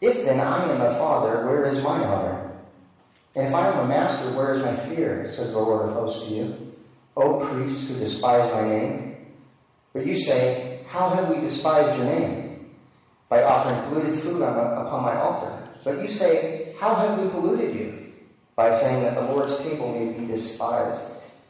If then I am a father, where is my honor? And if I am a master, where is my fear? says the Lord of hosts to you. O priests who despise my name. But you say, How have we despised your name? By offering polluted food upon my altar. But you say, How have we polluted you? By saying that the Lord's table may be despised.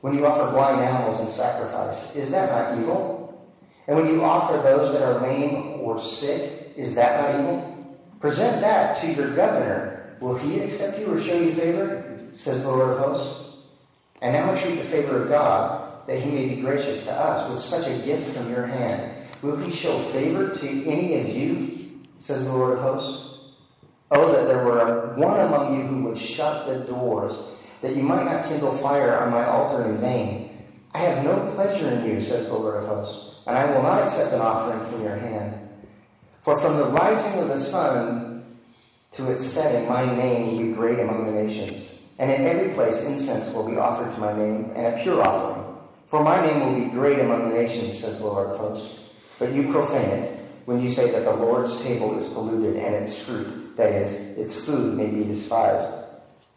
When you offer blind animals in sacrifice, is that not evil? And when you offer those that are lame or sick, is that not evil? Present that to your governor. Will he accept you or show you favor? Says the Lord of hosts. And now entreat the favor of God, that he may be gracious to us with such a gift from your hand. Will he show favor to any of you? Says the Lord of hosts. Oh, that there were one among you who would shut the doors, that you might not kindle fire on my altar in vain. I have no pleasure in you, says the Lord of hosts, and I will not accept an offering from your hand. For from the rising of the sun to its setting, my name will be great among the nations. And in every place incense will be offered to my name, and a pure offering. For my name will be great among the nations, says the Lord of hosts. But you profane it when you say that the Lord's table is polluted and its fruit, that is, its food, may be despised.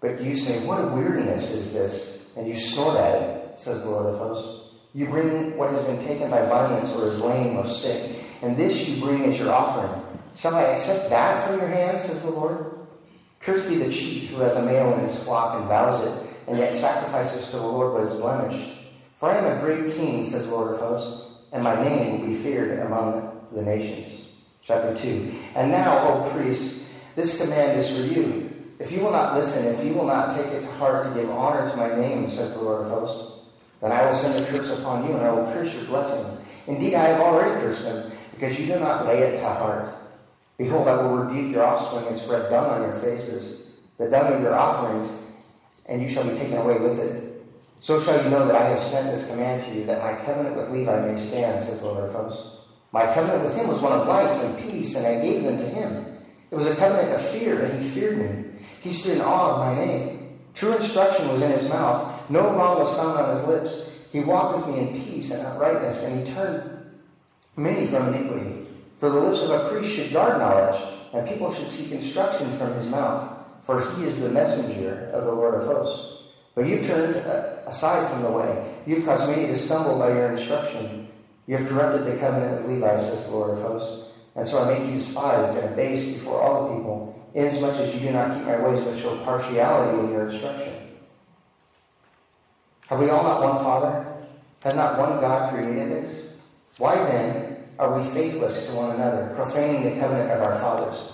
But you say, What a weirdness is this? And you snort at it, says the Lord of hosts. You bring what has been taken by violence or is lame or sick and this you bring as your offering. Shall I accept that from your hand, says the Lord? Cursed be the cheat who has a male in his flock and vows it, and yet sacrifices to the Lord what is blemished. For I am a great king, says the Lord of hosts, and my name will be feared among the nations. Chapter 2. And now, O priests, this command is for you. If you will not listen, if you will not take it to heart to give honor to my name, says the Lord of hosts, then I will send a curse upon you, and I will curse your blessings. Indeed, I have already cursed them because you do not lay it to heart. Behold, I will rebuke your offspring and spread dung on your faces, the dung of your offerings, and you shall be taken away with it. So shall you know that I have sent this command to you, that my covenant with Levi may stand, says the Lord of hosts. My covenant with him was one of life and peace, and I gave them to him. It was a covenant of fear, and he feared me. He stood in awe of my name. True instruction was in his mouth. No wrong was found on his lips. He walked with me in peace and uprightness, and he turned many from iniquity. For the lips of a priest should guard knowledge, and people should seek instruction from his mouth, for he is the messenger of the Lord of hosts. But you've turned uh, aside from the way. You've caused many to stumble by your instruction. You have corrupted the covenant of Levi, says the Lord of hosts. And so I make you despised and abased before all the people, inasmuch as you do not keep my ways but show partiality in your instruction. Have we all not one Father? Has not one God created us? Why then are we faithless to one another, profaning the covenant of our fathers?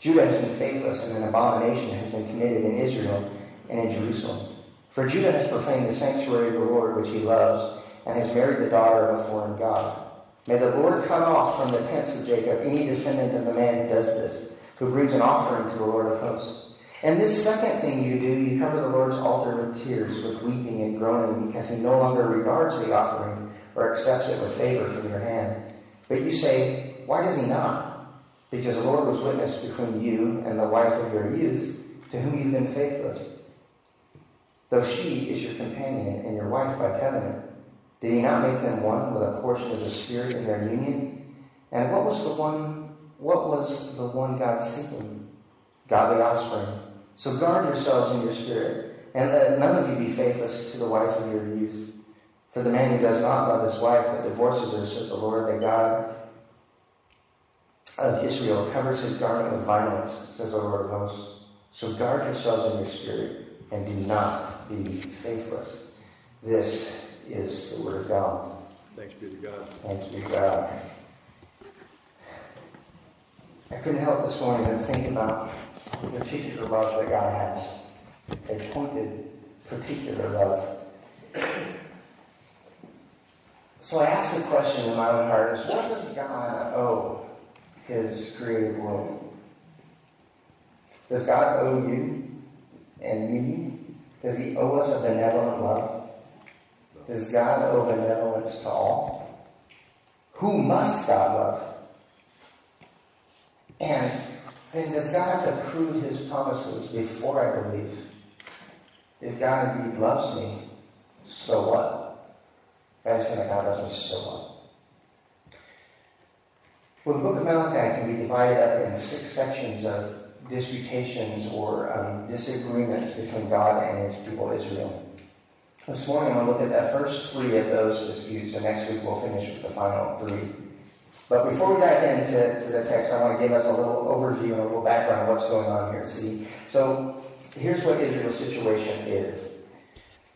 Judah has been faithless, and an abomination has been committed in Israel and in Jerusalem. For Judah has profaned the sanctuary of the Lord, which he loves, and has married the daughter of a foreign God. May the Lord cut off from the tents of Jacob any descendant of the man who does this, who brings an offering to the Lord of hosts. And this second thing you do, you cover the Lord's altar with tears, with weeping and groaning, because he no longer regards the offering or accepts it with favor from your hand. But you say, why does he not? Because the Lord was witness between you and the wife of your youth, to whom you've been faithless. Though she is your companion and your wife by covenant, did he not make them one with a portion of the Spirit in their union? And what was the one what was the one God seeking? Godly offspring. So guard yourselves in your spirit, and let none of you be faithless to the wife of your youth. For the man who does not love his wife but divorces her, says the Lord, the God of Israel, covers his garment with violence, says the Lord of hosts. So guard yourselves in your spirit and do not be faithless. This is the word of God. Thanks be to God. Thanks be to God. I couldn't help this morning but think about the particular love that God has. A pointed, particular love. So I asked the question in my own heart is what does God owe his created world? Does God owe you and me? Does He owe us a benevolent love? Does God owe benevolence to all? Who must God love? And then does God have to prove His promises before I believe? If God indeed loves me, so what? Just God loves me, so what? Well, the book of Malachi can be divided up in six sections of disputations or um, disagreements between God and his people Israel. This morning I'll look at the first three of those disputes, and next week we'll finish with the final three. But before we dive into to the text, I want to give us a little overview and a little background of what's going on here. See, so here's what Israel's situation is.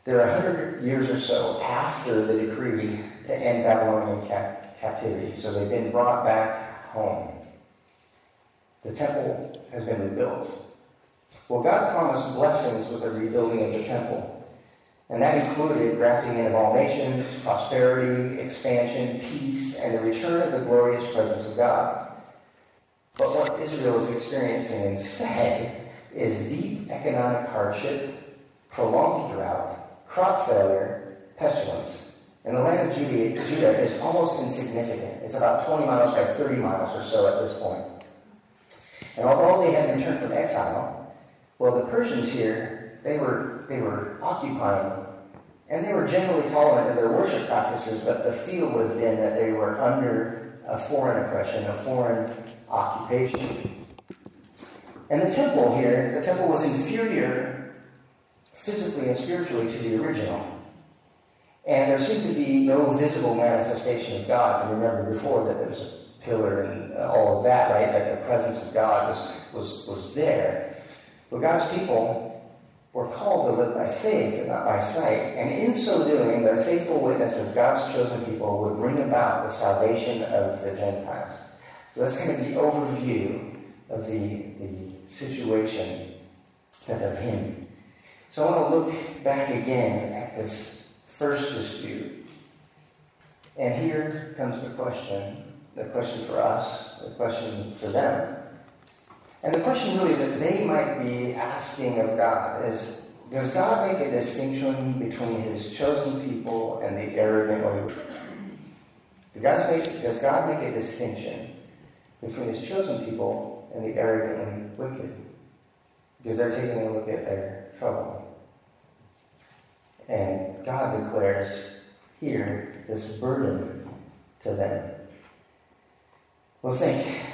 They're a hundred years or so after the decree to end Babylonian cap- captivity, so they've been brought back home. The temple has been rebuilt. Well, God promised blessings with the rebuilding of the temple. And that included grafting in of all nations, prosperity, expansion, peace, and the return of the glorious presence of God. But what Israel is experiencing instead is deep economic hardship, prolonged drought, crop failure, pestilence. And the land of Judah, is almost insignificant. It's about 20 miles by 30 miles or so at this point. And although they had returned from exile, well, the Persians here, they were, they were occupying and they were generally tolerant of their worship practices, but the feel would have been that they were under a foreign oppression, a foreign occupation. And the temple here, the temple was inferior physically and spiritually to the original. And there seemed to be no visible manifestation of God. And remember before that there was a pillar and all of that, right? That the presence of God was, was, was there. But God's people were called to live by faith and not by sight. And in so doing, their faithful witnesses, God's chosen people, would bring about the salvation of the Gentiles. So that's kind of the overview of the, the situation that they're in. So I want to look back again at this first dispute. And here comes the question the question for us, the question for them. And the question really that they might be asking of God is Does God make a distinction between his chosen people and the arrogantly does, make, does God make a distinction between his chosen people and the arrogantly wicked? Because they're taking a look at their trouble. And God declares here this burden to them. Well, think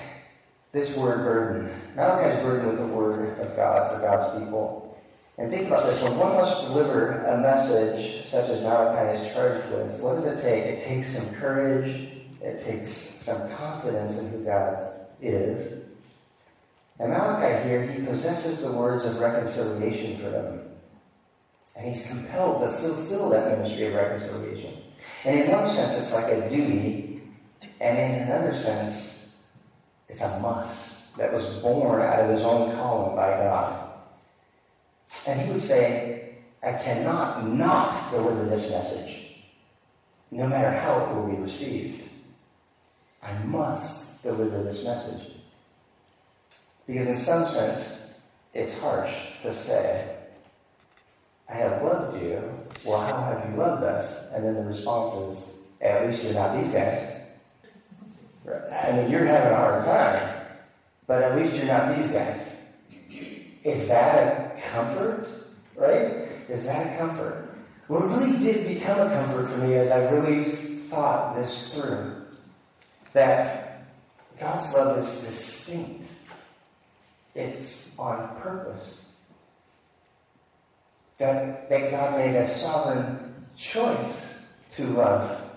this word burden. Malachi is burdened with the word of God for God's people. And think about this. When one must deliver a message such as Malachi is charged with, what does it take? It takes some courage. It takes some confidence in who God is. And Malachi here, he possesses the words of reconciliation for them. And he's compelled to fulfill that ministry of reconciliation. And in one sense, it's like a duty. And in another sense, it's a must that was born out of his own calling by God. And he would say, I cannot not deliver this message, no matter how it will be received. I must deliver this message. Because in some sense, it's harsh to say, I have loved you. Well, how have you loved us? And then the response is, at least you're not these guys. I mean, you're having a hard time, but at least you're not these guys. Is that a comfort? Right? Is that a comfort? What really did become a comfort for me as I really thought this through, that God's love is distinct. It's on purpose. That, that God made a sovereign choice to love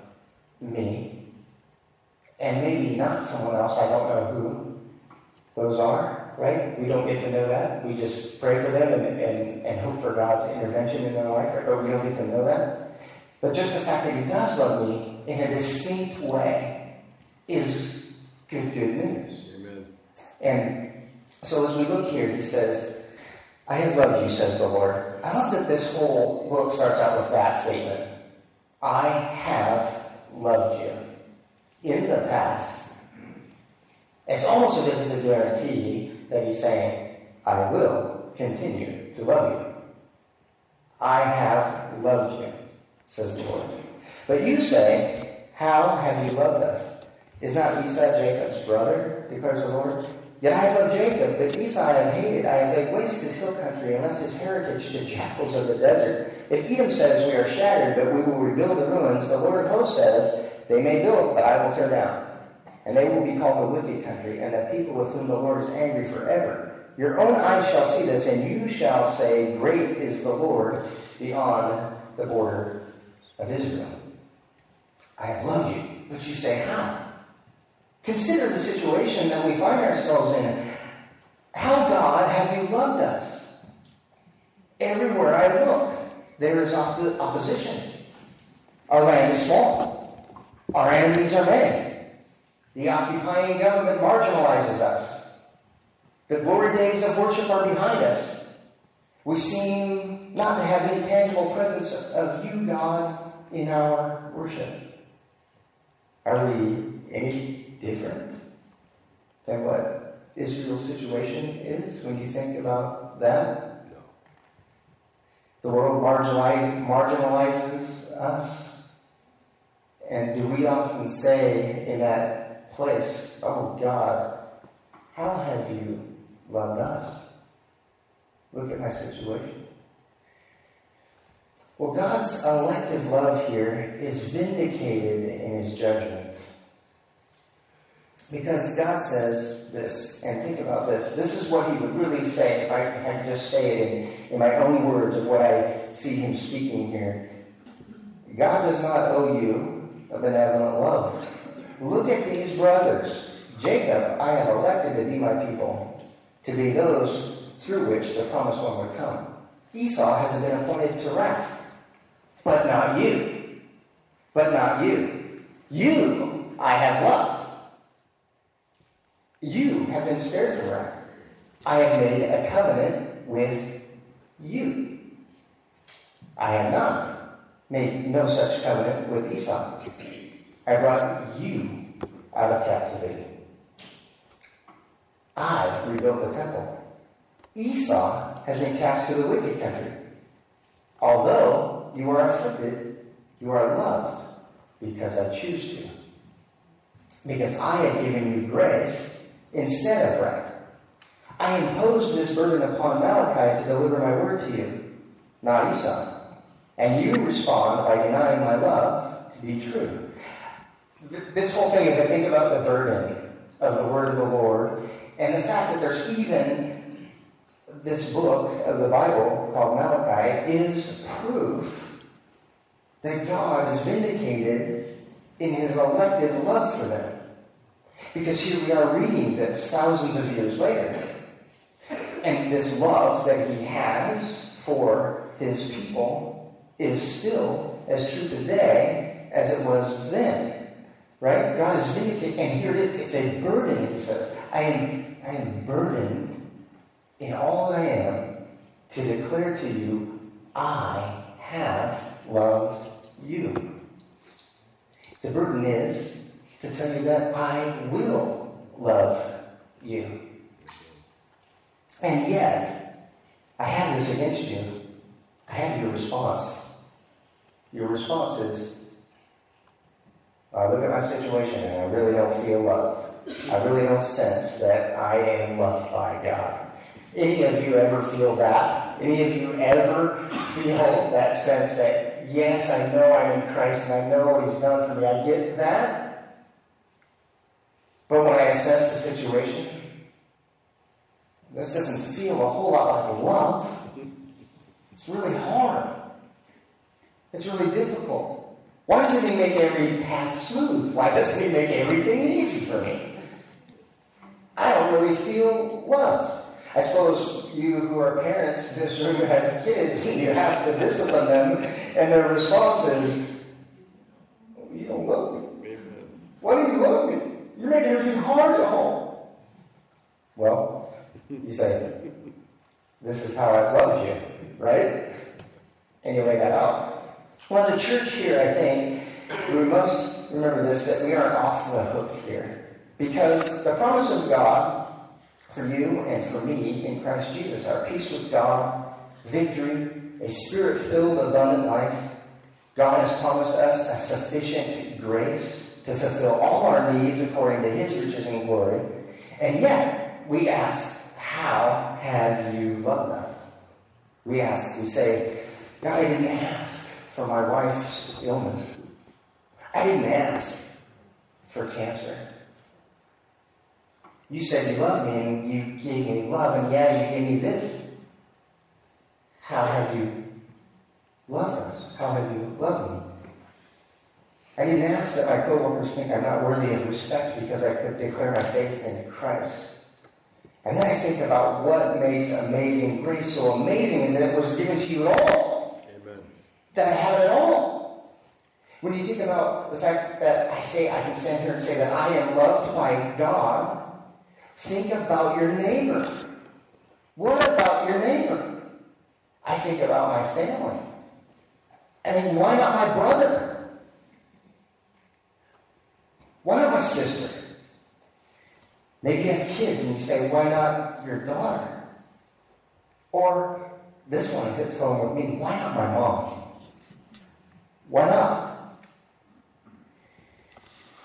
me and maybe not someone else. I don't know who those are, right? We don't get to know that. We just pray for them and, and, and hope for God's intervention in their life, but we don't get to know that. But just the fact that He does love me in a distinct way is good, good news. Amen. And so as we look here, He says, I have loved you, says the Lord. I love that this whole book starts out with that statement. I have loved you in the past. It's almost as if it's a guarantee that he's saying, I will continue to love you. I have loved you, says the Lord. But you say, How have you loved us? Is not Esau Jacob's brother, declares the Lord? Yet I loved Jacob, but Esau I have hated. I have laid waste his hill country and left his heritage to jackals of the desert. If Edom says, We are shattered, but we will rebuild the ruins, the Lord of hosts says, They may build, but I will tear down. And they will be called the wicked country, and the people with whom the Lord is angry forever. Your own eyes shall see this, and you shall say, Great is the Lord beyond the border of Israel. I loved you, but you say, How? Consider the situation that we find ourselves in. How, God, have you loved us? Everywhere I look, there is op- opposition. Our land is small. Our enemies are many. The occupying government marginalizes us. The glory days of worship are behind us. We seem not to have any tangible presence of you, God, in our worship. Are we any different than what Israel's situation is when you think about that? No. The world marginalizes us. And do we often say in that place, Oh God, how have you loved us? Look at my situation. Well, God's elective love here is vindicated in his judgment. Because God says this, and think about this. This is what he would really say if I, I just say it in, in my own words of what I see him speaking here. God does not owe you a benevolent love. Look at these brothers. Jacob, I have elected to be my people, to be those through which the promised one would come. Esau has been appointed to wrath, but not you. But not you. You I have loved. You have been spared from wrath. I have made a covenant with you. I have not made no such covenant with Esau. I brought you out of captivity. I rebuilt the temple. Esau has been cast to the wicked country. Although you are afflicted, you are loved because I choose to. Because I have given you grace instead of wrath. I imposed this burden upon Malachi to deliver my word to you, not Esau. And you respond by denying my love to be true. This whole thing, as I think about the burden of the word of the Lord, and the fact that there's even this book of the Bible called Malachi, is proof that God is vindicated in his elective love for them. Because here we are reading this thousands of years later. And this love that he has for his people is still as true today as it was then. Right? God is vindicated. And here it is. It's a burden, he says. I am, I am burdened in all I am to declare to you, I have loved you. The burden is to tell you that I will love you. And yet, I have this against you. I have your response. Your response is, I look at my situation and I really don't feel loved. I really don't sense that I am loved by God. Any of you ever feel that? Any of you ever feel that sense that, yes, I know I'm in Christ and I know what He's done for me? I get that. But when I assess the situation, this doesn't feel a whole lot like love. It's really hard. It's really difficult. Why doesn't he make every path smooth? Why doesn't he make everything easy for me? I don't really feel love. I suppose you who are parents in this room have kids and you have to discipline them, and their response is, You don't love me. Why do you love me? You're making everything hard at home. Well, you say, This is how I've loved you, right? And you lay that out. Well, the church here, I think, we must remember this that we aren't off the hook here. Because the promise of God for you and for me in Christ Jesus. Our peace with God, victory, a spirit filled, abundant life. God has promised us a sufficient grace to fulfill all our needs according to his riches and glory. And yet, we ask, How have you loved us? We ask, we say, God, I didn't ask for my wife's illness. I didn't ask for cancer. You said you loved me and you gave me love, and yeah, you gave me this. How have you loved us? How have you loved me? I didn't ask that my coworkers think I'm not worthy of respect because I could declare my faith in Christ. And then I think about what makes amazing grace so amazing is that it was given to you at all. Amen. That I have it all. When you think about the fact that I say I can stand here and say that I am loved by God, Think about your neighbor. What about your neighbor? I think about my family. And then why not my brother? Why not my sister? Maybe you have kids and you say, why not your daughter? Or this one hits home with me, why not my mom? Why not?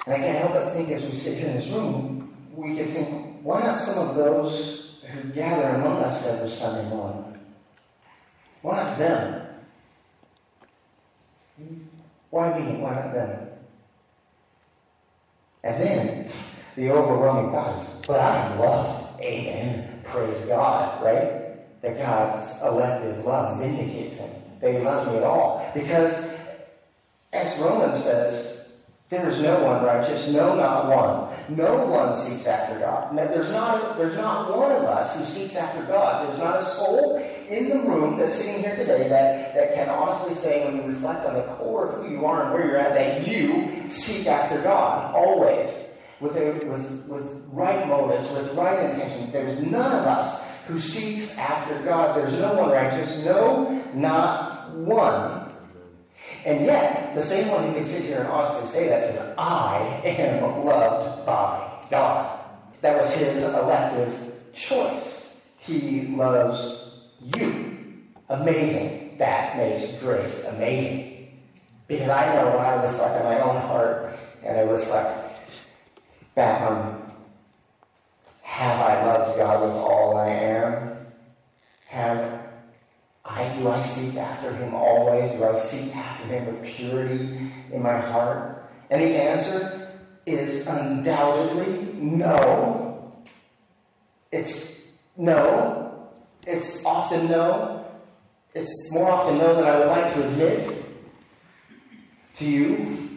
And I can't help but think as we sit here in this room, we can think, why not some of those who gather among us every Sunday morning? Why not them? Why me? Why not them? And then the overwhelming thought is, but I love, amen, praise God, right? That God's elective love vindicates him. They love me at all. Because, as Romans says, there is no one righteous, no, not one. No one seeks after God. There's not, there's not one of us who seeks after God. There's not a soul in the room that's sitting here today that, that can honestly say, when you reflect on the core of who you are and where you're at, that you seek after God always with, a, with, with right motives, with right intentions. There's none of us who seeks after God. There's no one righteous, no, not one. And yet, the same one who can sit here and honestly say that says, I am loved by God. That was his elective choice. He loves you. Amazing. That makes grace amazing. Because I know when I reflect on my own heart and I reflect back on have I loved God with all I am? Have I, do I seek after him always? Do I seek after him with purity in my heart? And the answer is undoubtedly no. It's no. It's often no. It's more often no than I would like to admit to you.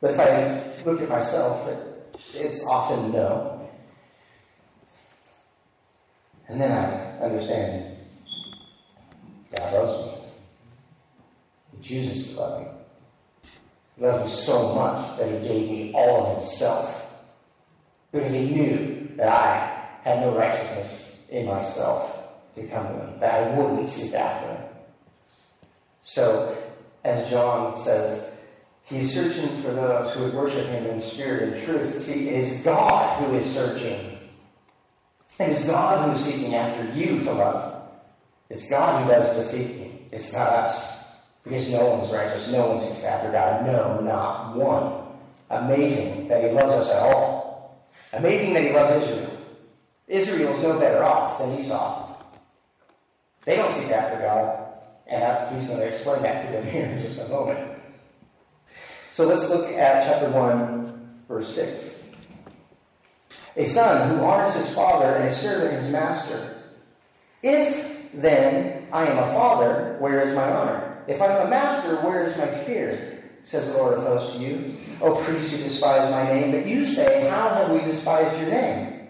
But if I look at myself, it, it's often no. And then I understand God loves me. He chooses to love me. He loves me so much that he gave me all of himself. Because he knew that I had no righteousness in myself to come to him, that I wouldn't seek after him. So, as John says, He's searching for those who would worship him in spirit and truth. See, it is God who is searching. It is God who is seeking after you to love. It's God who does the seeking. It's not us. Because no one's righteous. No one seeks after God. No, not one. Amazing that He loves us at all. Amazing that He loves Israel. Israel is no better off than Esau. They don't seek after God. And He's going to explain that to them here in just a moment. So let's look at chapter 1, verse 6. A son who honors his father and a servant his master. If then I am a father, where is my honor? If I'm a master, where is my fear? Says the Lord of hosts to you. O priests who despise my name, but you say, How have we despised your name?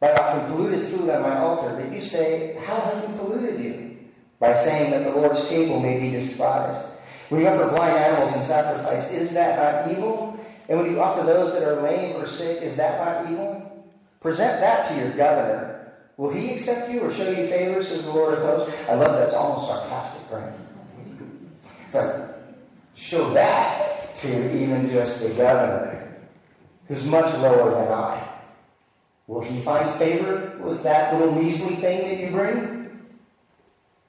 By offering polluted food on my altar. But you say, How have we polluted you? By saying that the Lord's table may be despised. When you offer blind animals in sacrifice, is that not evil? And when you offer those that are lame or sick, is that not evil? Present that to your governor. Will he accept you or show you favor, says the Lord of hosts? I love that. It's almost sarcastic, right? Like, show that to even just the governor, who's much lower than I. Will he find favor with that little measly thing that you bring?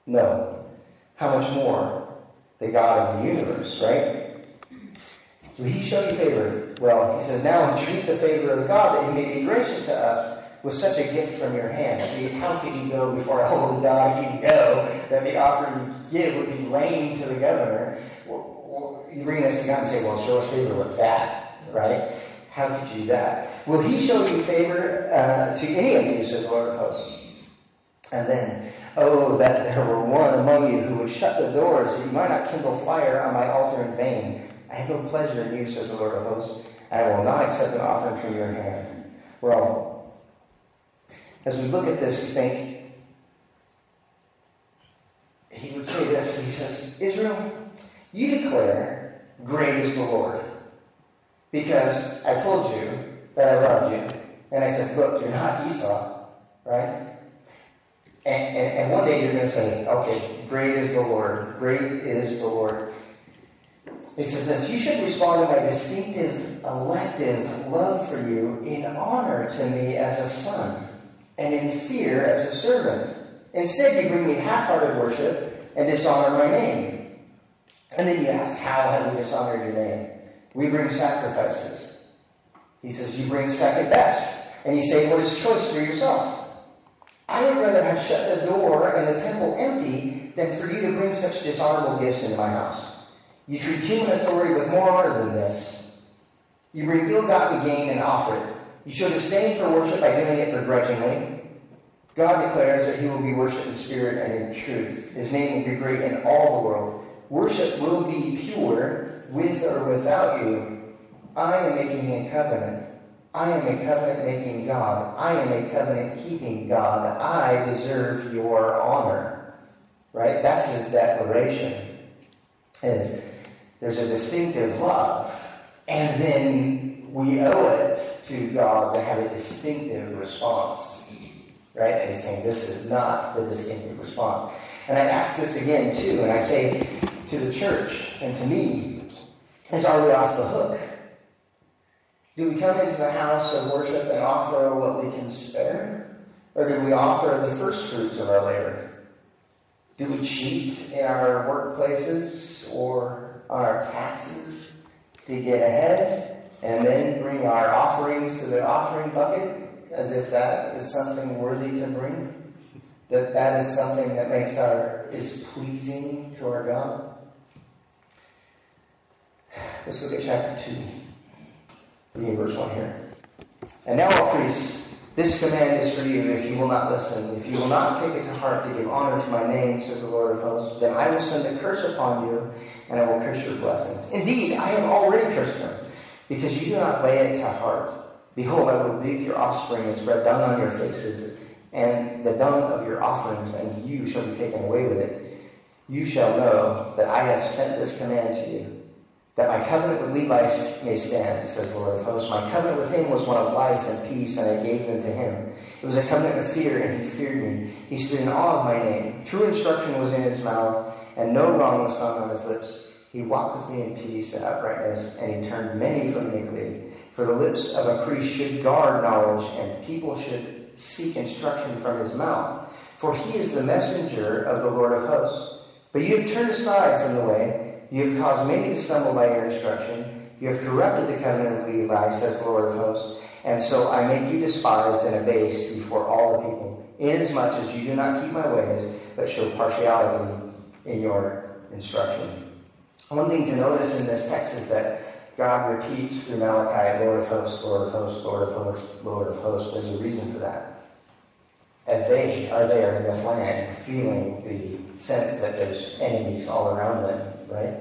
No. How much more the God of the universe, right? Will he show you favor? Well, he says, now entreat the favor of God that he may be gracious to us with such a gift from your hand. See, how could you go before a holy God if you know that the offering you give would be lame to the governor? Well, you bring this to God and say, well, show us favor with that, right? How could you do that? Will he show you favor uh, to any of you, says the Lord of hosts? And then, oh, that there were one among you who would shut the doors, that you might not kindle fire on my altar in vain. I have no pleasure in you, says the Lord of hosts. And I will not accept an offering from your hand. Well, as we look at this, we think, he would say this. He says, Israel, you declare, Great is the Lord. Because I told you that I loved you. And I said, Look, you're not Esau, right? And, and, and one day you're going to say, Okay, great is the Lord. Great is the Lord. He says this You should respond to my distinctive, elective love for you in honor to me as a son, and in fear as a servant. Instead, you bring me half hearted worship and dishonor my name. And then you ask, How have we dishonored your name? We bring sacrifices. He says, You bring second best. And you say, What is choice for yourself? I would rather have shut the door and the temple empty than for you to bring such dishonorable gifts into my house. You treat human authority with more honor than this. You bring ill gotten gain and offer it. You show disdain for worship by doing it begrudgingly. God declares that he will be worshipped in spirit and in truth. His name will be great in all the world. Worship will be pure with or without you. I am making a covenant. I am a covenant making God. I am a covenant keeping God. I deserve your honor. Right? That's his declaration. Is there's a distinctive love, and then we owe it to God to have a distinctive response. Right? And he's saying this is not the distinctive response. And I ask this again too, and I say to the church and to me, is are we off the hook? Do we come into the house of worship and offer what we can spare? Or do we offer the first fruits of our labor? Do we cheat in our workplaces or on our taxes to get ahead and then bring our offerings to the offering bucket as if that is something worthy to bring? That that is something that makes our is pleasing to our God? Let's look at chapter 2. Reading verse 1 here. And now, all priests, this command is for you if you will not listen. If you will not take it to heart to give honor to my name, says the Lord of hosts, then I will send a curse upon you, and I will curse your blessings. Indeed, I have already cursed them, because you do not lay it to heart. Behold, I will rebuke your offspring and spread dung on your faces, and the dung of your offerings, and you shall be taken away with it. You shall know that I have sent this command to you that my covenant with Levi may stand, says the Lord of hosts. My covenant with him was one of life and peace, and I gave them to him. It was a covenant of fear, and he feared me. He stood in awe of my name. True instruction was in his mouth, and no wrong was found on his lips. He walked with me in peace and uprightness, and he turned many from iniquity. For the lips of a priest should guard knowledge, and people should seek instruction from his mouth. For he is the messenger of the Lord of hosts. But you have turned aside from the way you have caused many to stumble by your instruction. You have corrupted the covenant of Levi, says the Lord of hosts. And so I make you despised and abased before all the people, inasmuch as you do not keep my ways, but show partiality in your instruction. One thing to notice in this text is that God repeats through Malachi, Lord of hosts, Lord of hosts, Lord of hosts, Lord of hosts. There's a reason for that. As they are there in this land, feeling the sense that there's enemies all around them, right?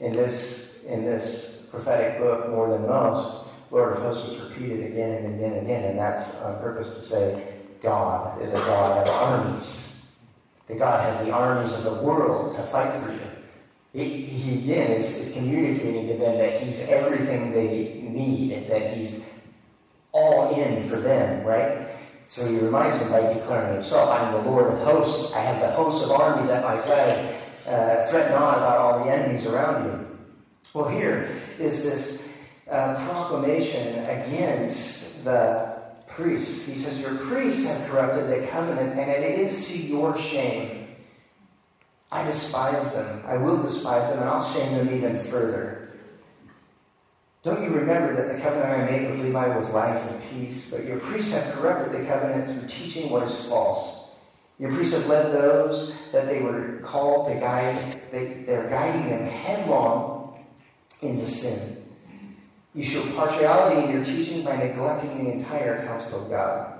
In this in this prophetic book, more than most, Lord of hosts is repeated again and again and again, and that's on purpose to say God is a God of armies. That God has the armies of the world to fight for you. He, again is, is communicating to them that He's everything they need, that He's all in for them, right? So he reminds them by declaring himself, I'm the Lord of hosts. I have the hosts of armies at my side uh, fret not about all the enemies around you. Well, here is this uh, proclamation against the priests. He says, Your priests have corrupted the covenant, and it is to your shame. I despise them. I will despise them, and I'll shame them even further. Don't you remember that the covenant I made with Levi was life and peace? But your priests have corrupted the covenant through teaching what is false. Your priests have led those that they were called to guide, they, they're guiding them headlong into sin. You show partiality in your teaching by neglecting the entire counsel of God.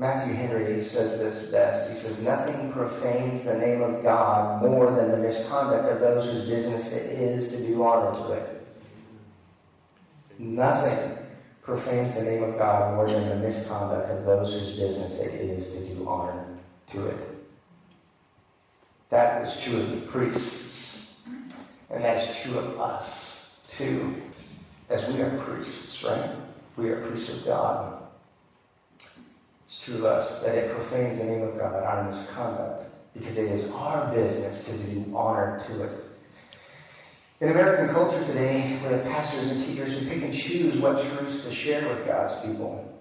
Matthew Henry says this best. He says, Nothing profanes the name of God more than the misconduct of those whose business it is to do honor to it. Nothing profanes the name of God more than the misconduct of those whose business it is to do honor to it. That is true of the priests, and that's true of us, too as we are priests, right? We are priests of God. It's true of us that it profanes the name of God, our misconduct, because it is our business to do honor to it. In American culture today, we have pastors and teachers who pick and choose what truths to share with God's people.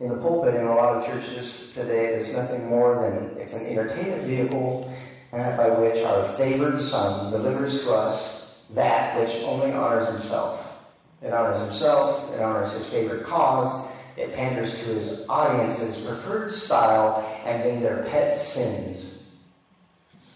In the pulpit, in a lot of churches today, there's nothing more than it's an entertainment vehicle uh, by which our favored son delivers to us that which only honors himself. It honors himself, it honors his favorite cause, it panders to his audience's preferred style and then their pet sins.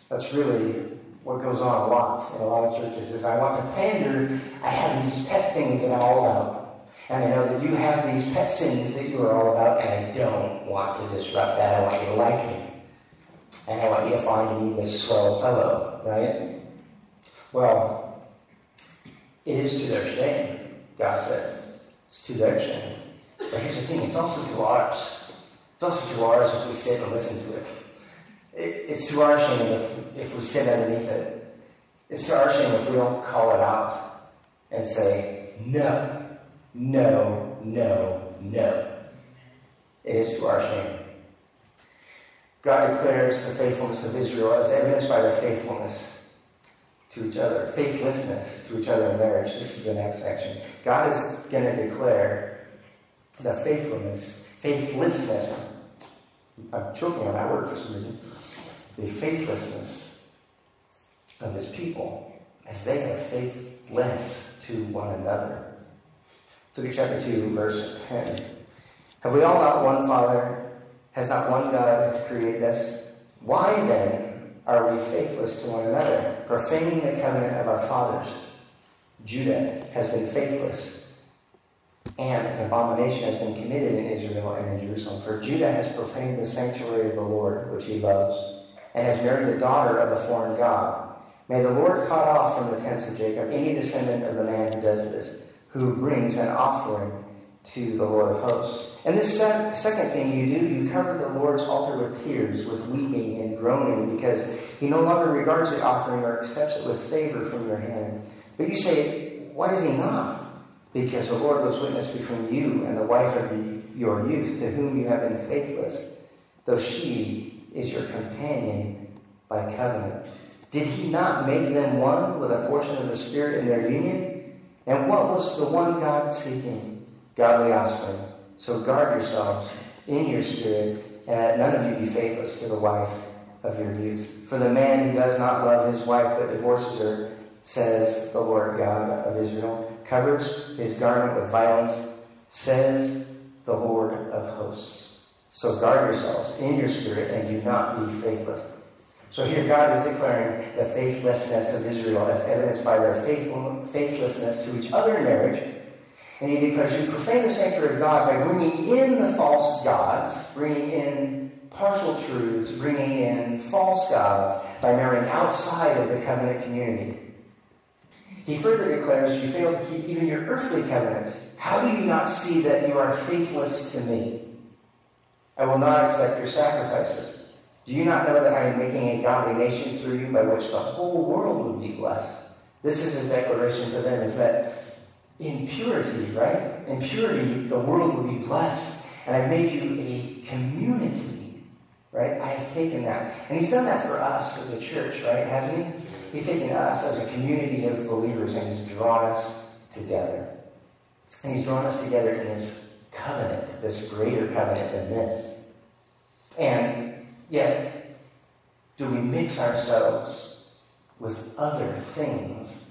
That's really what goes on a lot in a lot of churches is I want to pander, I have these pet things that I'm all about. And I know that you have these pet sins that you are all about, and I don't want to disrupt that. I want you to like me. And I want you to find me this swell fellow, right? Well, it is to their shame, God says. It's to their shame. But here's the thing it's also to ours. It's also to ours if we sit and listen to it. it it's to our shame if, if we sit underneath it. It's to our shame if we don't call it out and say, no, no, no, no. It is to our shame. God declares the faithfulness of Israel as evidenced by their faithfulness to each other, faithlessness to each other in marriage. This is the next section. God is going to declare the faithfulness, faithlessness. I'm choking on that word for some reason. The faithlessness of his people as they are faithless to one another. Look at chapter 2, verse 10. Have we all not one Father? Has not one God created us? Why then are we faithless to one another, profaning the covenant of our fathers? Judah has been faithless, and an abomination has been committed in Israel and in Jerusalem. For Judah has profaned the sanctuary of the Lord, which he loves, and has married the daughter of a foreign God. May the Lord cut off from the tents of Jacob any descendant of the man who does this, who brings an offering to the Lord of hosts. And this second thing you do, you cover the Lord's altar with tears, with weeping and groaning, because he no longer regards the offering or accepts it with favor from your hand. But you say, why does he not? Because the Lord was witness between you and the wife of your youth, to whom you have been faithless, though she is your companion by covenant. Did he not make them one with a portion of the Spirit in their union? And what was the one God seeking? Godly offspring. So guard yourselves in your spirit, and that none of you be faithless to the wife of your youth. For the man who does not love his wife but divorces her, says the Lord God of Israel, covers his garment with violence, says the Lord of hosts. So guard yourselves in your spirit and do not be faithless. So here God is declaring the faithlessness of Israel as evidenced by their faithful, faithlessness to each other in marriage and he declares, You profane the sanctuary of God by bringing in the false gods, bringing in partial truths, bringing in false gods, by marrying outside of the covenant community. He further declares, You fail to keep even your earthly covenants. How do you not see that you are faithless to me? I will not accept your sacrifices. Do you not know that I am making a godly nation through you by which the whole world would be blessed? This is his declaration to them, is that in purity, right? In purity, the world will be blessed. And I've made you a community, right? I have taken that. And he's done that for us as a church, right? Hasn't he? He's taken us as a community of believers and he's drawn us together. And he's drawn us together in this covenant, this greater covenant than this. And yet, do we mix ourselves with other things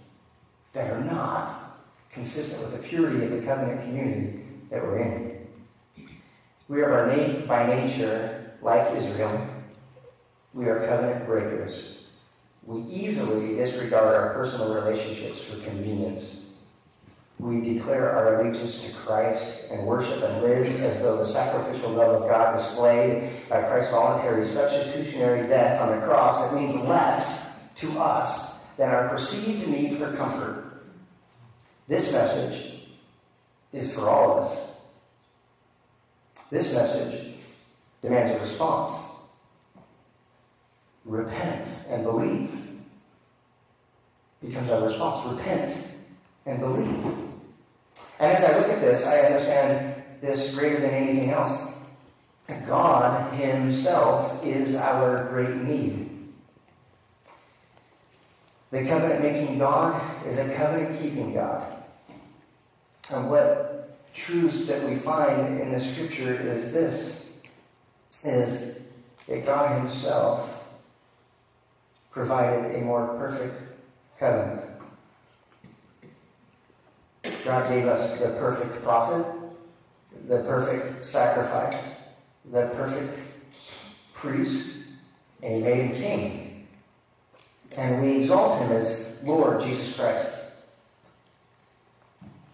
that are not consistent with the purity of the covenant community that we're in? We are by nature like Israel. We are covenant breakers. We easily disregard our personal relationships for convenience we declare our allegiance to Christ and worship and live as though the sacrificial love of God displayed by Christ's voluntary substitutionary death on the cross, it means less to us than our perceived need for comfort. This message is for all of us. This message demands a response. Repent and believe becomes our response. Repent and believe. And as I look at this, I understand this greater than anything else. God Himself is our great need. The covenant making God is a covenant keeping God. And what truths that we find in the scripture is this is that God Himself provided a more perfect covenant. God gave us the perfect prophet, the perfect sacrifice, the perfect priest, and he made him king. And we exalt him as Lord Jesus Christ.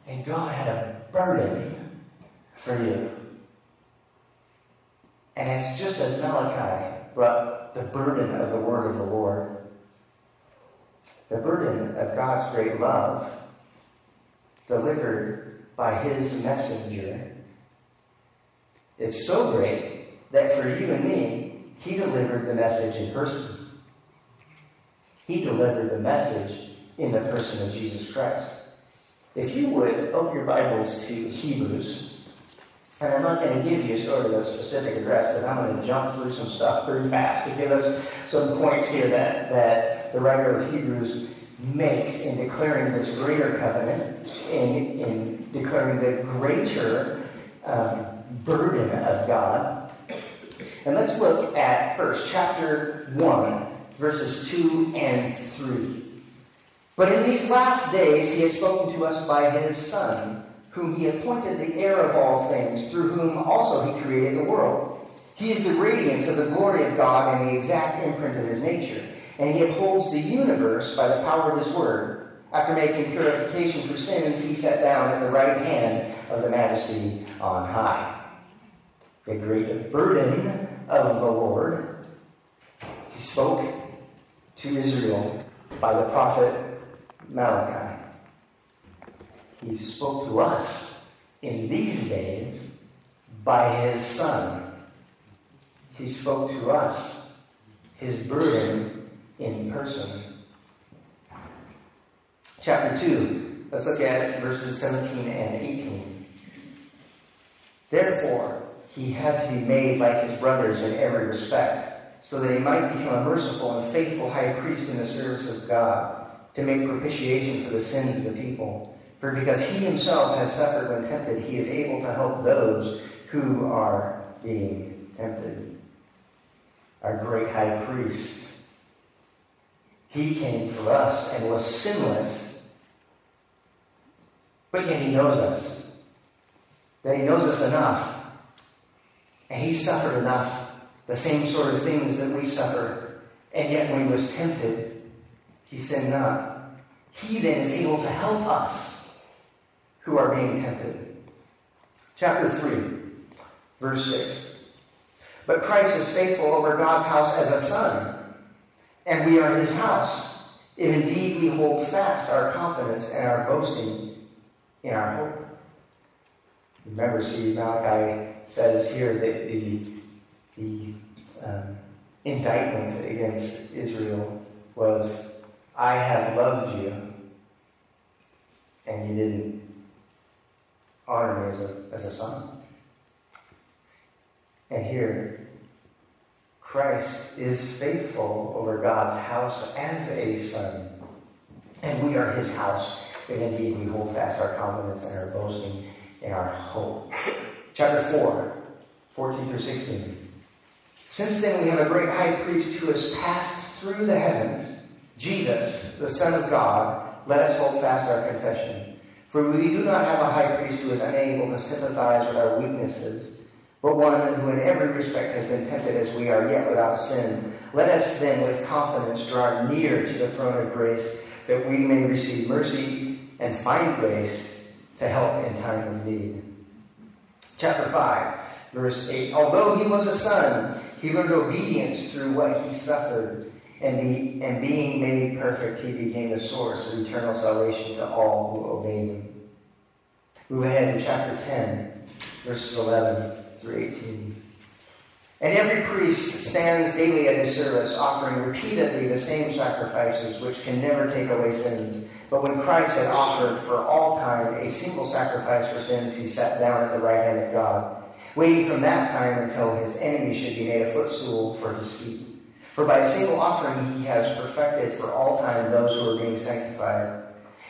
And God had a burden for you. And it's just as Malachi brought the burden of the word of the Lord. The burden of God's great love delivered by his messenger. It's so great that for you and me, he delivered the message in person. He delivered the message in the person of Jesus Christ. If you would open your Bibles to Hebrews, and I'm not going to give you sort of a specific address, but I'm going to jump through some stuff pretty fast to give us some points here that, that the writer of Hebrews makes in declaring this greater covenant, in, in declaring the greater um, burden of God. And let's look at first chapter 1, verses 2 and 3. But in these last days he has spoken to us by his Son, whom he appointed the heir of all things, through whom also he created the world. He is the radiance of the glory of God and the exact imprint of his nature and he upholds the universe by the power of his word. After making purification for sins, he sat down at the right hand of the majesty on high. The great burden of the Lord, he spoke to Israel by the prophet Malachi. He spoke to us in these days by his Son. He spoke to us his burden in person. Chapter 2, let's look at verses 17 and 18. Therefore, he had to be made like his brothers in every respect, so that he might become a merciful and faithful high priest in the service of God, to make propitiation for the sins of the people. For because he himself has suffered when tempted, he is able to help those who are being tempted. Our great high priest he came for us and was sinless. But yet he knows us. That he knows us enough. And he suffered enough, the same sort of things that we suffer. And yet when he was tempted, he sinned not. He then is able to help us who are being tempted. Chapter 3, verse 6. But Christ is faithful over God's house as a son and we are his house, if indeed we hold fast our confidence and our boasting in our hope. Remember, see, Malachi says here that the, the um, indictment against Israel was, I have loved you, and you didn't honor as a, as a son. And here, Christ is faithful over God's house as a son. And we are his house, and indeed we hold fast our confidence and our boasting and our hope. Chapter 4, 14 through 16. Since then we have a great high priest who has passed through the heavens, Jesus, the Son of God. Let us hold fast our confession. For we do not have a high priest who is unable to sympathize with our weaknesses, but one who in every respect has been tempted as we are, yet without sin. Let us then with confidence draw near to the throne of grace, that we may receive mercy and find grace to help in time of need. Chapter 5, verse 8. Although he was a son, he learned obedience through what he suffered, and, be, and being made perfect, he became the source of eternal salvation to all who obey him. Move ahead in chapter 10, verses 11 through 18. And every priest stands daily at his service, offering repeatedly the same sacrifices, which can never take away sins. But when Christ had offered for all time a single sacrifice for sins, he sat down at the right hand of God, waiting from that time until his enemy should be made a footstool for his feet. For by a single offering he has perfected for all time those who are being sanctified.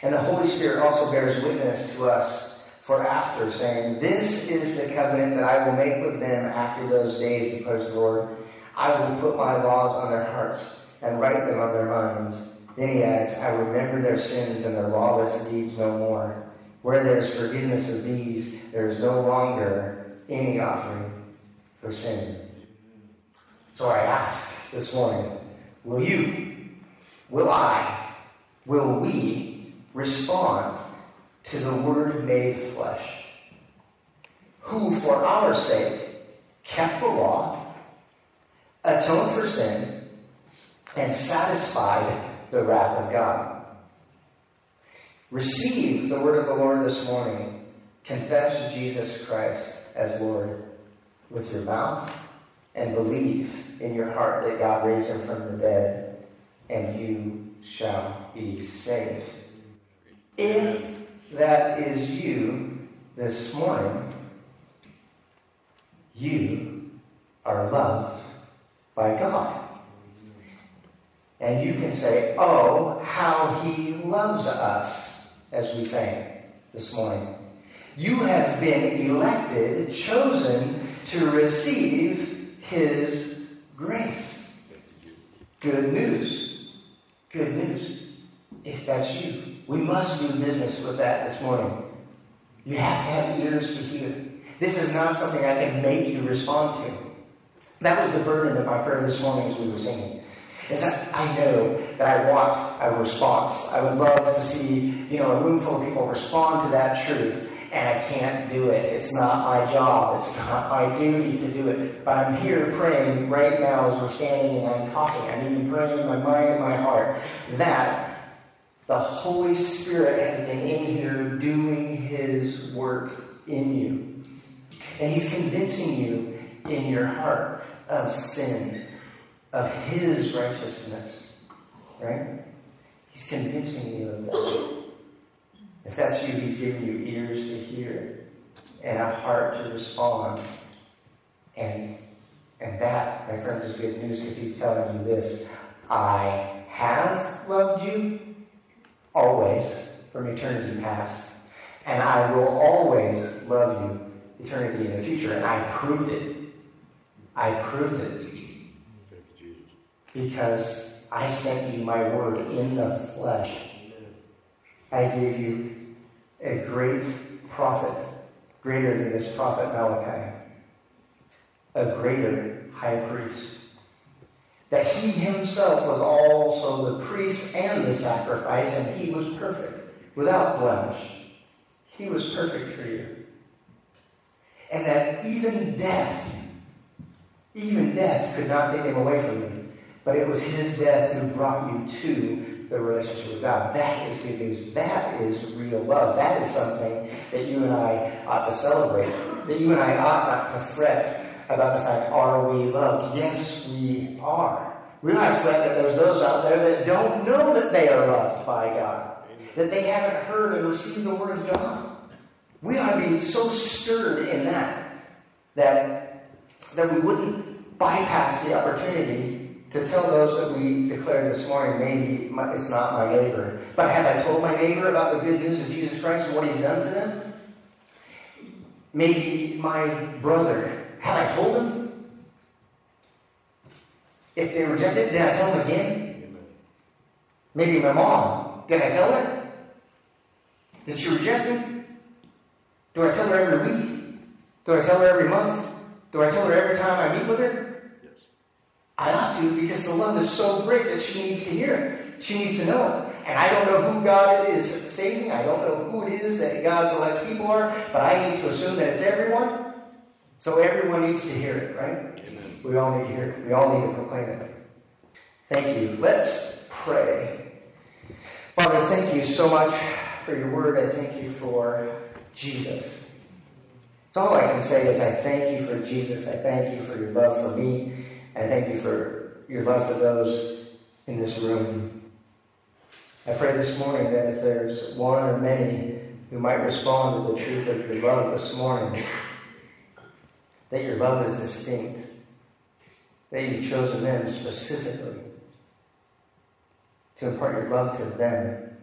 And the Holy Spirit also bears witness to us for after, saying, This is the covenant that I will make with them after those days, declares the Lord. I will put my laws on their hearts and write them on their minds. Then he adds, I remember their sins and their lawless deeds no more. Where there is forgiveness of these, there is no longer any offering for sin. So I ask this morning, will you, will I, will we respond to the Word made flesh, who for our sake kept the law, atoned for sin, and satisfied the wrath of God. Receive the word of the Lord this morning. Confess Jesus Christ as Lord with your mouth and believe in your heart that God raised him from the dead, and you shall be saved. If that is you this morning, you are loved by God. And you can say, Oh, how he loves us, as we sang this morning. You have been elected, chosen to receive his grace. Good news. Good news. If that's you, we must do business with that this morning. You have to have ears to hear. This is not something I can make you respond to. That was the burden of my prayer this morning as we were singing is that I know that I want a response. I would love to see, you know, a room full of people respond to that truth, and I can't do it. It's not my job. It's not my duty to do it. But I'm here praying right now as we're standing and I'm talking. I need to pray in my mind and my heart that the Holy Spirit has been in here doing His work in you. And He's convincing you in your heart of sin of his righteousness. Right? He's convincing you of that. If that's you, he's giving you ears to hear and a heart to respond. And and that, my friends, is good news because he's telling you this. I have loved you always from eternity past, and I will always love you eternity in the future. And I proved it. I proved it because I sent you my word in the flesh. I gave you a great prophet, greater than this prophet Malachi, a greater high priest. That he himself was also the priest and the sacrifice, and he was perfect, without blemish. He was perfect for you. And that even death, even death could not take him away from you. But it was his death who brought you to the relationship with God. That is good news. That is real love. That is something that you and I ought to celebrate. That you and I ought not to fret about the fact, are we loved? Yes, we are. We ought to fret that there's those out there that don't know that they are loved by God. That they haven't heard and received the Word of God. We ought to be so stirred in that that, that we wouldn't bypass the opportunity to tell those that we declared this morning, maybe it's not my neighbor. But have I told my neighbor about the good news of Jesus Christ and what he's done for them? Maybe my brother. Have I told him? If they rejected, did I tell them again? Maybe my mom. Did I tell her? Did she reject me? Do I tell her every week? Do I tell her every month? Do I tell her every time I meet with her? I ought to because the love is so great that she needs to hear it. She needs to know it. And I don't know who God is saving. I don't know who it is that God's elect people are, but I need to assume that it's everyone. So everyone needs to hear it, right? Amen. We all need to hear it. We all need to proclaim it. Thank you. Let's pray. Father, thank you so much for your word. I thank you for Jesus. So all I can say is I thank you for Jesus. I thank you for your love for me. I thank you for your love for those in this room. I pray this morning that if there's one or many who might respond to the truth of your love this morning, that your love is distinct, that you've chosen them specifically to impart your love to them,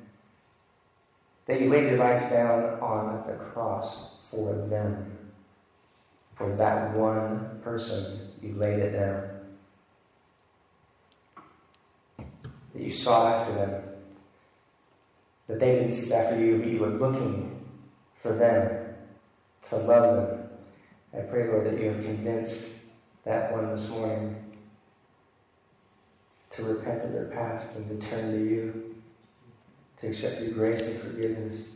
that you laid your life down on the cross for them, for that one person, you laid it down, that you sought after them that they didn't seek after you, but you were looking for them to love them. I pray, Lord, that you have convinced that one this morning to repent of their past and to turn to you, to accept your grace and forgiveness.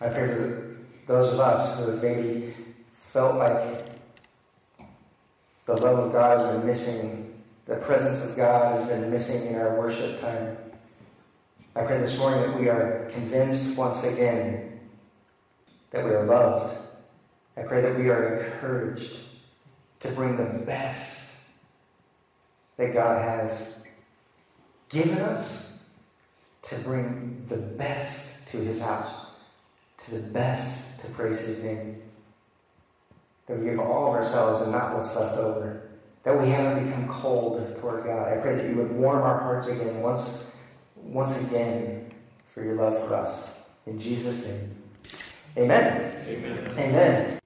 I pray for those of us who have maybe felt like the love of God has been missing, the presence of God has been missing in our worship time. I pray this morning that we are convinced once again that we are loved. I pray that we are encouraged to bring the best that God has given us, to bring the best to his house, to the best to praise his name. That we give all of ourselves and not what's left over. That we haven't become cold toward God. I pray that you would warm our hearts again once once again for your love for us. In Jesus' name. Amen. Amen. Amen.